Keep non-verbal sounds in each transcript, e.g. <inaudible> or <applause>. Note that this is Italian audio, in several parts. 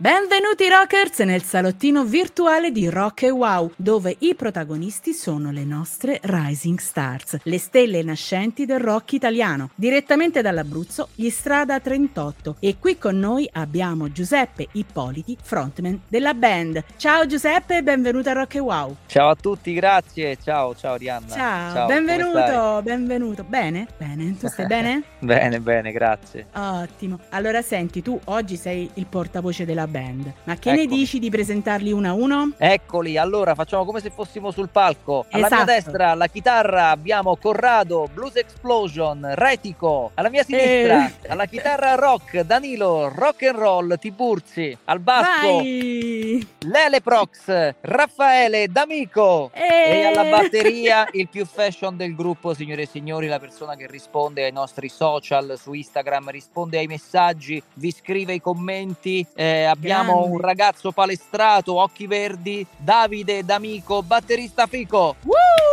Benvenuti rockers nel salottino virtuale di Rock e Wow, dove i protagonisti sono le nostre Rising Stars, le stelle nascenti del rock italiano. Direttamente dall'Abruzzo, gli Strada 38. E qui con noi abbiamo Giuseppe Ippoliti, frontman della band. Ciao Giuseppe, benvenuto a Rock e Wow. Ciao a tutti, grazie. Ciao, ciao Arianna. Ciao, ciao benvenuto, benvenuto. Bene? Bene, tu stai bene? <laughs> bene, bene, grazie. Ottimo. Allora senti, tu oggi sei il portavoce della band. Ma che Eccomi. ne dici di presentarli uno a uno? Eccoli, allora facciamo come se fossimo sul palco. Alla esatto. mia destra, alla chitarra, abbiamo Corrado, Blues Explosion, Retico. Alla mia sinistra, eh. alla chitarra rock, Danilo, rock and roll, Tiburzi. Al basso, Vai. Lele Prox, Raffaele, D'Amico. Eh. E alla batteria, il più fashion del gruppo, signore e signori, la persona che risponde ai nostri social su Instagram, risponde ai messaggi, vi scrive i commenti. Eh, abbiamo Grande. un ragazzo palestrato, occhi verdi, Davide D'Amico, batterista fico. Woo!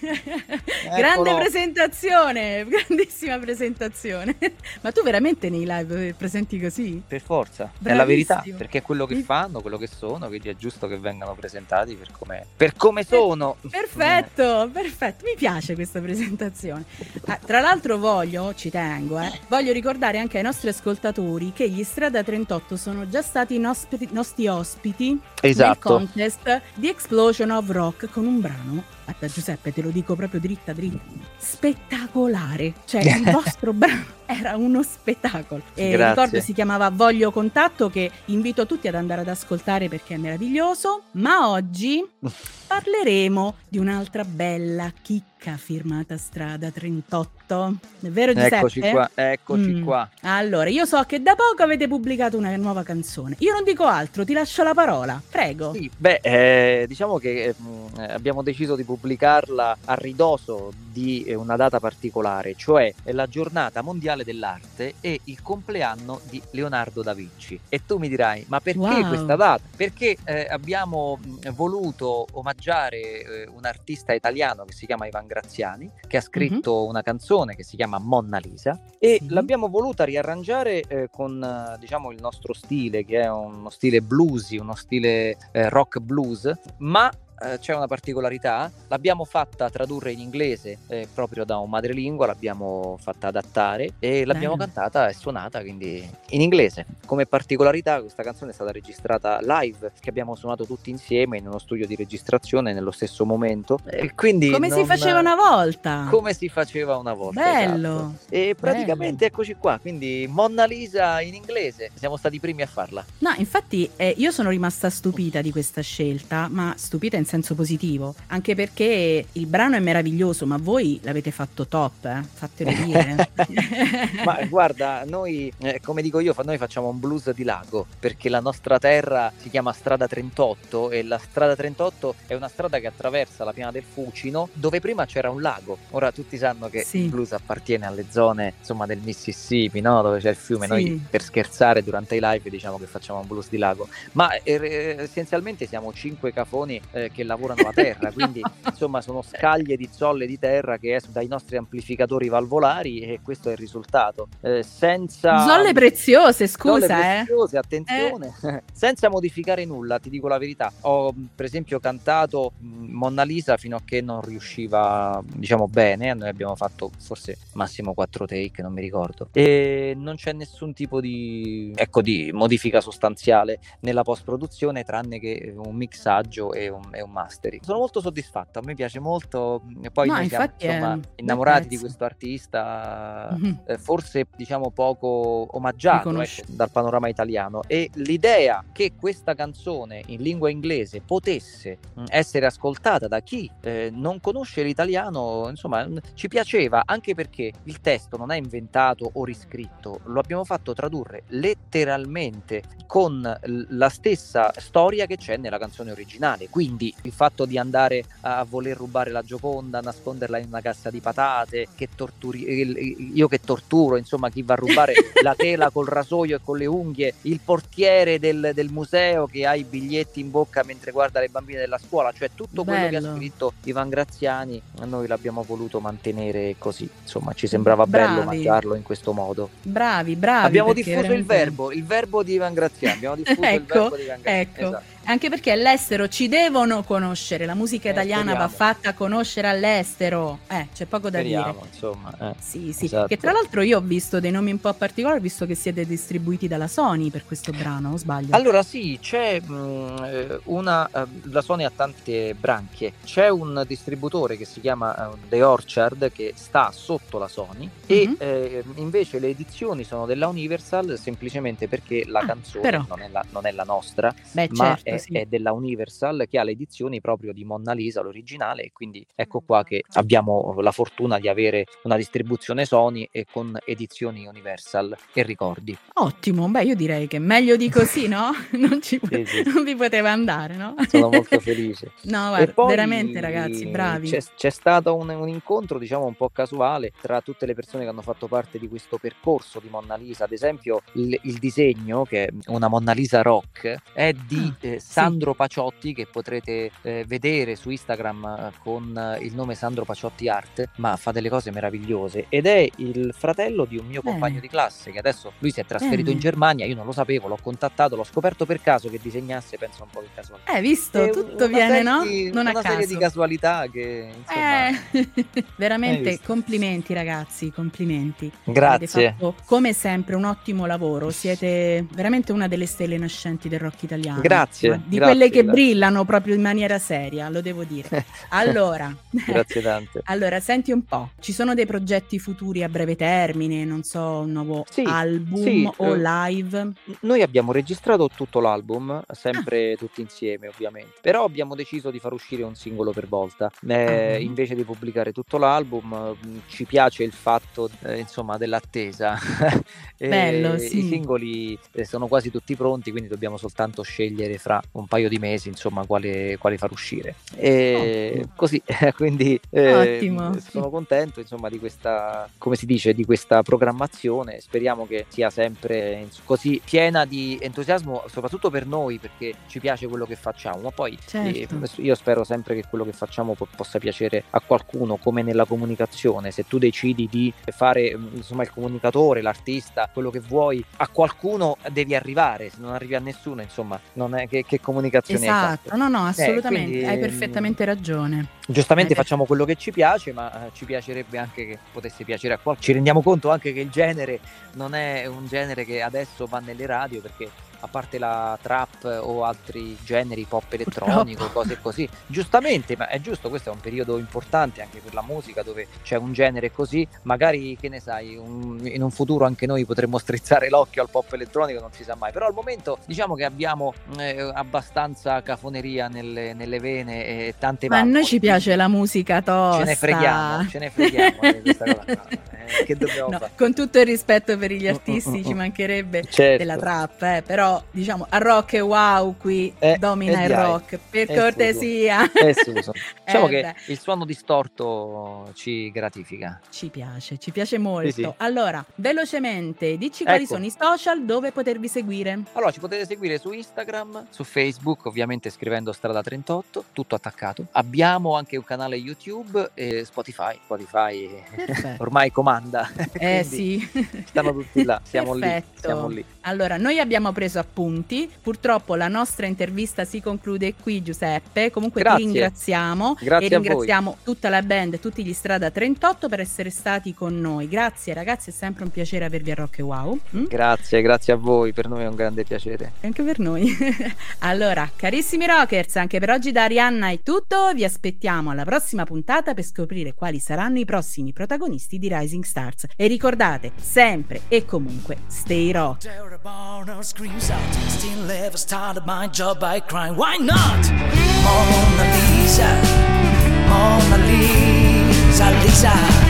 <laughs> Grande presentazione, grandissima presentazione. <laughs> Ma tu veramente nei live presenti così? Per forza, Bravissimo. è la verità, perché è quello che fanno, quello che sono, quindi è giusto che vengano presentati per come, per come sono. Perfetto, perfetto, mi piace questa presentazione. Ah, tra l'altro voglio, ci tengo, eh, voglio ricordare anche ai nostri ascoltatori che gli Strada 38 sono già stati i nostri, nostri ospiti esatto. nel contest di Explosion of Rock con un brano Aspetta Giuseppe, te lo dico proprio dritta dritta. Spettacolare. Cioè il <laughs> vostro brano era uno spettacolo. E ricordo si chiamava Voglio Contatto che invito tutti ad andare ad ascoltare perché è meraviglioso. Ma oggi <laughs> parleremo di un'altra bella chicca firmata Strada 38. È vero Giuseppe? Eccoci qua, eccoci mm. qua. Allora, io so che da poco avete pubblicato una nuova canzone. Io non dico altro, ti lascio la parola. Prego. Sì, beh, eh, diciamo che eh, abbiamo deciso di pubblicarla a ridoso di una data particolare, cioè la giornata mondiale dell'arte e il compleanno di Leonardo da Vinci. E tu mi dirai, ma perché wow. questa data? Perché eh, abbiamo voluto omaggiare eh, un artista italiano che si chiama Ivan Graziani, che ha scritto mm-hmm. una canzone che si chiama Monna Lisa e sì. l'abbiamo voluta riarrangiare eh, con diciamo il nostro stile, che è uno stile bluesy, uno stile eh, rock blues, ma eh, c'è una particolarità, l'abbiamo fatta tradurre in inglese eh, proprio da un madrelingua, l'abbiamo fatta adattare e l'abbiamo Bene. cantata e suonata quindi in inglese. Come particolarità questa canzone è stata registrata live, che abbiamo suonato tutti insieme in uno studio di registrazione nello stesso momento. E quindi come non... si faceva una volta? Come si faceva una volta. Bello. Esatto. E praticamente Bello. eccoci qua, quindi Monna Lisa in inglese, siamo stati i primi a farla. No, infatti eh, io sono rimasta stupita di questa scelta, ma stupita in senso positivo, anche perché il brano è meraviglioso, ma voi l'avete fatto top, eh? fatelo dire. <laughs> ma guarda, noi, eh, come dico io, noi facciamo un blues di lago, perché la nostra terra si chiama Strada 38 e la Strada 38 è una strada che attraversa la piana del Fucino, dove prima c'era un lago. Ora tutti sanno che sì. il blues appartiene alle zone, insomma, del Mississippi, no? dove c'è il fiume. Sì. Noi per scherzare durante i live diciamo che facciamo un blues di lago, ma eh, essenzialmente siamo cinque cafoni eh, che lavorano la terra, quindi <laughs> insomma sono scaglie di zolle di terra che escono dai nostri amplificatori valvolari e questo è il risultato. Eh, senza... Zolle preziose, scusa. Zolle eh. preziose, attenzione, eh. <laughs> senza modificare nulla, ti dico la verità. Ho per esempio cantato Monna Lisa fino a che non riusciva, diciamo bene, noi abbiamo fatto forse massimo quattro take, non mi ricordo, e non c'è nessun tipo di, ecco, di modifica sostanziale nella post-produzione tranne che un mixaggio e un, e un mastering. Sono molto soddisfatto, a me piace molto. Poi no, noi siamo insomma, innamorati di questo artista, mm-hmm. eh, forse diciamo poco omaggiato ecco, dal panorama italiano. E l'idea che questa canzone in lingua inglese potesse mm, essere ascoltata da chi eh, non conosce l'italiano, insomma, mh, ci piaceva anche perché il testo non è inventato o riscritto, lo abbiamo fatto tradurre letteralmente con la stessa storia che c'è nella canzone originale. Quindi il fatto di andare a voler rubare la Gioconda, nasconderla in una cassa di patate, che torturi, io che torturo, insomma chi va a rubare <laughs> la tela col rasoio e con le unghie, il portiere del, del, museo che ha i biglietti in bocca mentre guarda le bambine della scuola, cioè tutto quello Bello. che ha scritto Ivan Graziani, noi l'abbiamo voluto mantenere così, insomma ci sembrava bravi. bello mangiarlo in questo modo. Bravi, bravi. Abbiamo diffuso veramente... il verbo, il verbo di Ivan Graziani, abbiamo diffuso <laughs> ecco, il verbo di Ivan Graziani. Ecco. Esatto anche perché all'estero ci devono conoscere, la musica eh, italiana speriamo. va fatta conoscere all'estero, eh, c'è poco da speriamo, dire. insomma. Eh. Sì, sì, esatto. che tra l'altro io ho visto dei nomi un po' particolari, visto che siete distribuiti dalla Sony per questo brano, o sbaglio? Allora sì, c'è mh, mm, eh, una, uh, la Sony ha tante branchie, c'è un distributore che si chiama uh, The Orchard che sta sotto la Sony mm-hmm. e eh, invece le edizioni sono della Universal semplicemente perché la ah, canzone non è la, non, è la, nostra, Beh, ma certo, è sì. è della Universal che ha le edizioni proprio di Monna Lisa, l'originale, e quindi ecco qua che abbiamo la fortuna di avere una distribuzione Sony e con edizioni Universal e ricordi. Ottimo, beh io direi che meglio di così, no? <laughs> Non, ci, sì, sì. non vi poteva andare, no? Sono molto felice. <laughs> no, guarda, poi, veramente ragazzi, bravi. C'è, c'è stato un, un, incontro, diciamo, un po' casuale tra tutte le persone che hanno fatto parte di questo percorso di Monna Lisa, ad esempio il, il disegno, che è una Monna Lisa rock, è di ah, eh, Sandro Paciotti che potrete eh, vedere su Instagram eh, con eh, il nome Sandro Paciotti Art, ma fa delle cose meravigliose ed è il fratello di un mio compagno di classe che adesso lui si è trasferito in Germania, io non lo sapevo, l'ho contattato, l'ho scoperto per caso che disegnasse, penso un po' che casualità. Eh, visto, è tutto viene, no? Non una serie di casualità che insomma, eh, <laughs> veramente complimenti ragazzi, complimenti. Grazie. come sempre un ottimo lavoro, siete veramente una delle stelle nascenti del rock italiano. Grazie. Di grazie quelle che grazie. brillano proprio in maniera seria, lo devo dire. Allora, <laughs> grazie tante. allora, senti un po', ci sono dei progetti futuri a breve termine, non so, un nuovo sì, album sì, o eh, live? Noi abbiamo registrato tutto l'album, sempre ah. tutti insieme ovviamente, però abbiamo deciso di far uscire un singolo per volta, eh, ah. invece di pubblicare tutto l'album, ci piace il fatto, eh, insomma, dell'attesa. <laughs> Bello, sì. I singoli eh, sono quasi tutti pronti, quindi dobbiamo soltanto scegliere fra un paio di mesi, insomma, quale, quale far uscire. E così, <laughs> quindi eh, sono contento, insomma, di questa, come si dice, di questa programmazione. Speriamo che sia sempre così piena di entusiasmo, soprattutto per noi, perché ci piace quello che facciamo. Ma poi certo. eh, io spero sempre che quello che facciamo po- possa piacere a qualcuno, come nella comunicazione. Se tu decidi di fare, insomma, il comunicatore, l'artista, quello che vuoi, a qualcuno devi arrivare. Se non arrivi a nessuno, insomma, non è che, che comunicazione esatto, no, no, eh, assolutamente, eh, quindi, hai perfettamente ragione. Giustamente facciamo quello che ci piace, ma eh, ci piacerebbe anche che potesse piacere a qualcuno. Ci rendiamo conto anche che il genere non è un genere che adesso va nelle radio perché a parte la trap o altri generi pop elettronico, Purtroppo. cose così. Giustamente, ma è giusto, questo è un periodo importante anche per la musica dove c'è un genere così, magari che ne sai, un, in un futuro anche noi potremmo strizzare l'occhio al pop elettronico, non si sa mai, però al momento diciamo che abbiamo eh, abbastanza cafoneria nelle, nelle, vene e tante Ma a noi ci piace la musica tosta. Ce ne freghiamo, ce ne freghiamo. <laughs> Eh, che dobbiamo no, fare? Con tutto il rispetto per gli artisti, ci mancherebbe certo. della trap, eh, però diciamo a rock e wow qui eh, domina il rock per cortesia <laughs> diciamo eh, che beh. il suono distorto ci gratifica ci piace ci piace molto sì, sì. allora velocemente dici ecco. quali sono i social dove potervi seguire allora ci potete seguire su Instagram su Facebook ovviamente scrivendo strada 38 tutto attaccato abbiamo anche un canale YouTube e Spotify Spotify <laughs> ormai comanda eh <laughs> sì stanno tutti là siamo lì siamo lì allora noi abbiamo preso appunti. Purtroppo la nostra intervista si conclude qui, Giuseppe. Comunque Grazie. ti ringraziamo Grazie e ringraziamo tutta la band tutti gli Strada 38 per essere stati con noi. Grazie ragazzi, è sempre un piacere avervi a Rock e Wow. Mm? Grazie, grazie a voi, per noi è un grande piacere. Anche per noi. <laughs> allora, carissimi rockers, anche per oggi da Arianna è tutto. Vi aspettiamo alla prossima puntata per scoprire quali saranno i prossimi protagonisti di Rising Stars. E ricordate, sempre e comunque, stay rock. Mona Lisa, Mona Lisa, Lisa.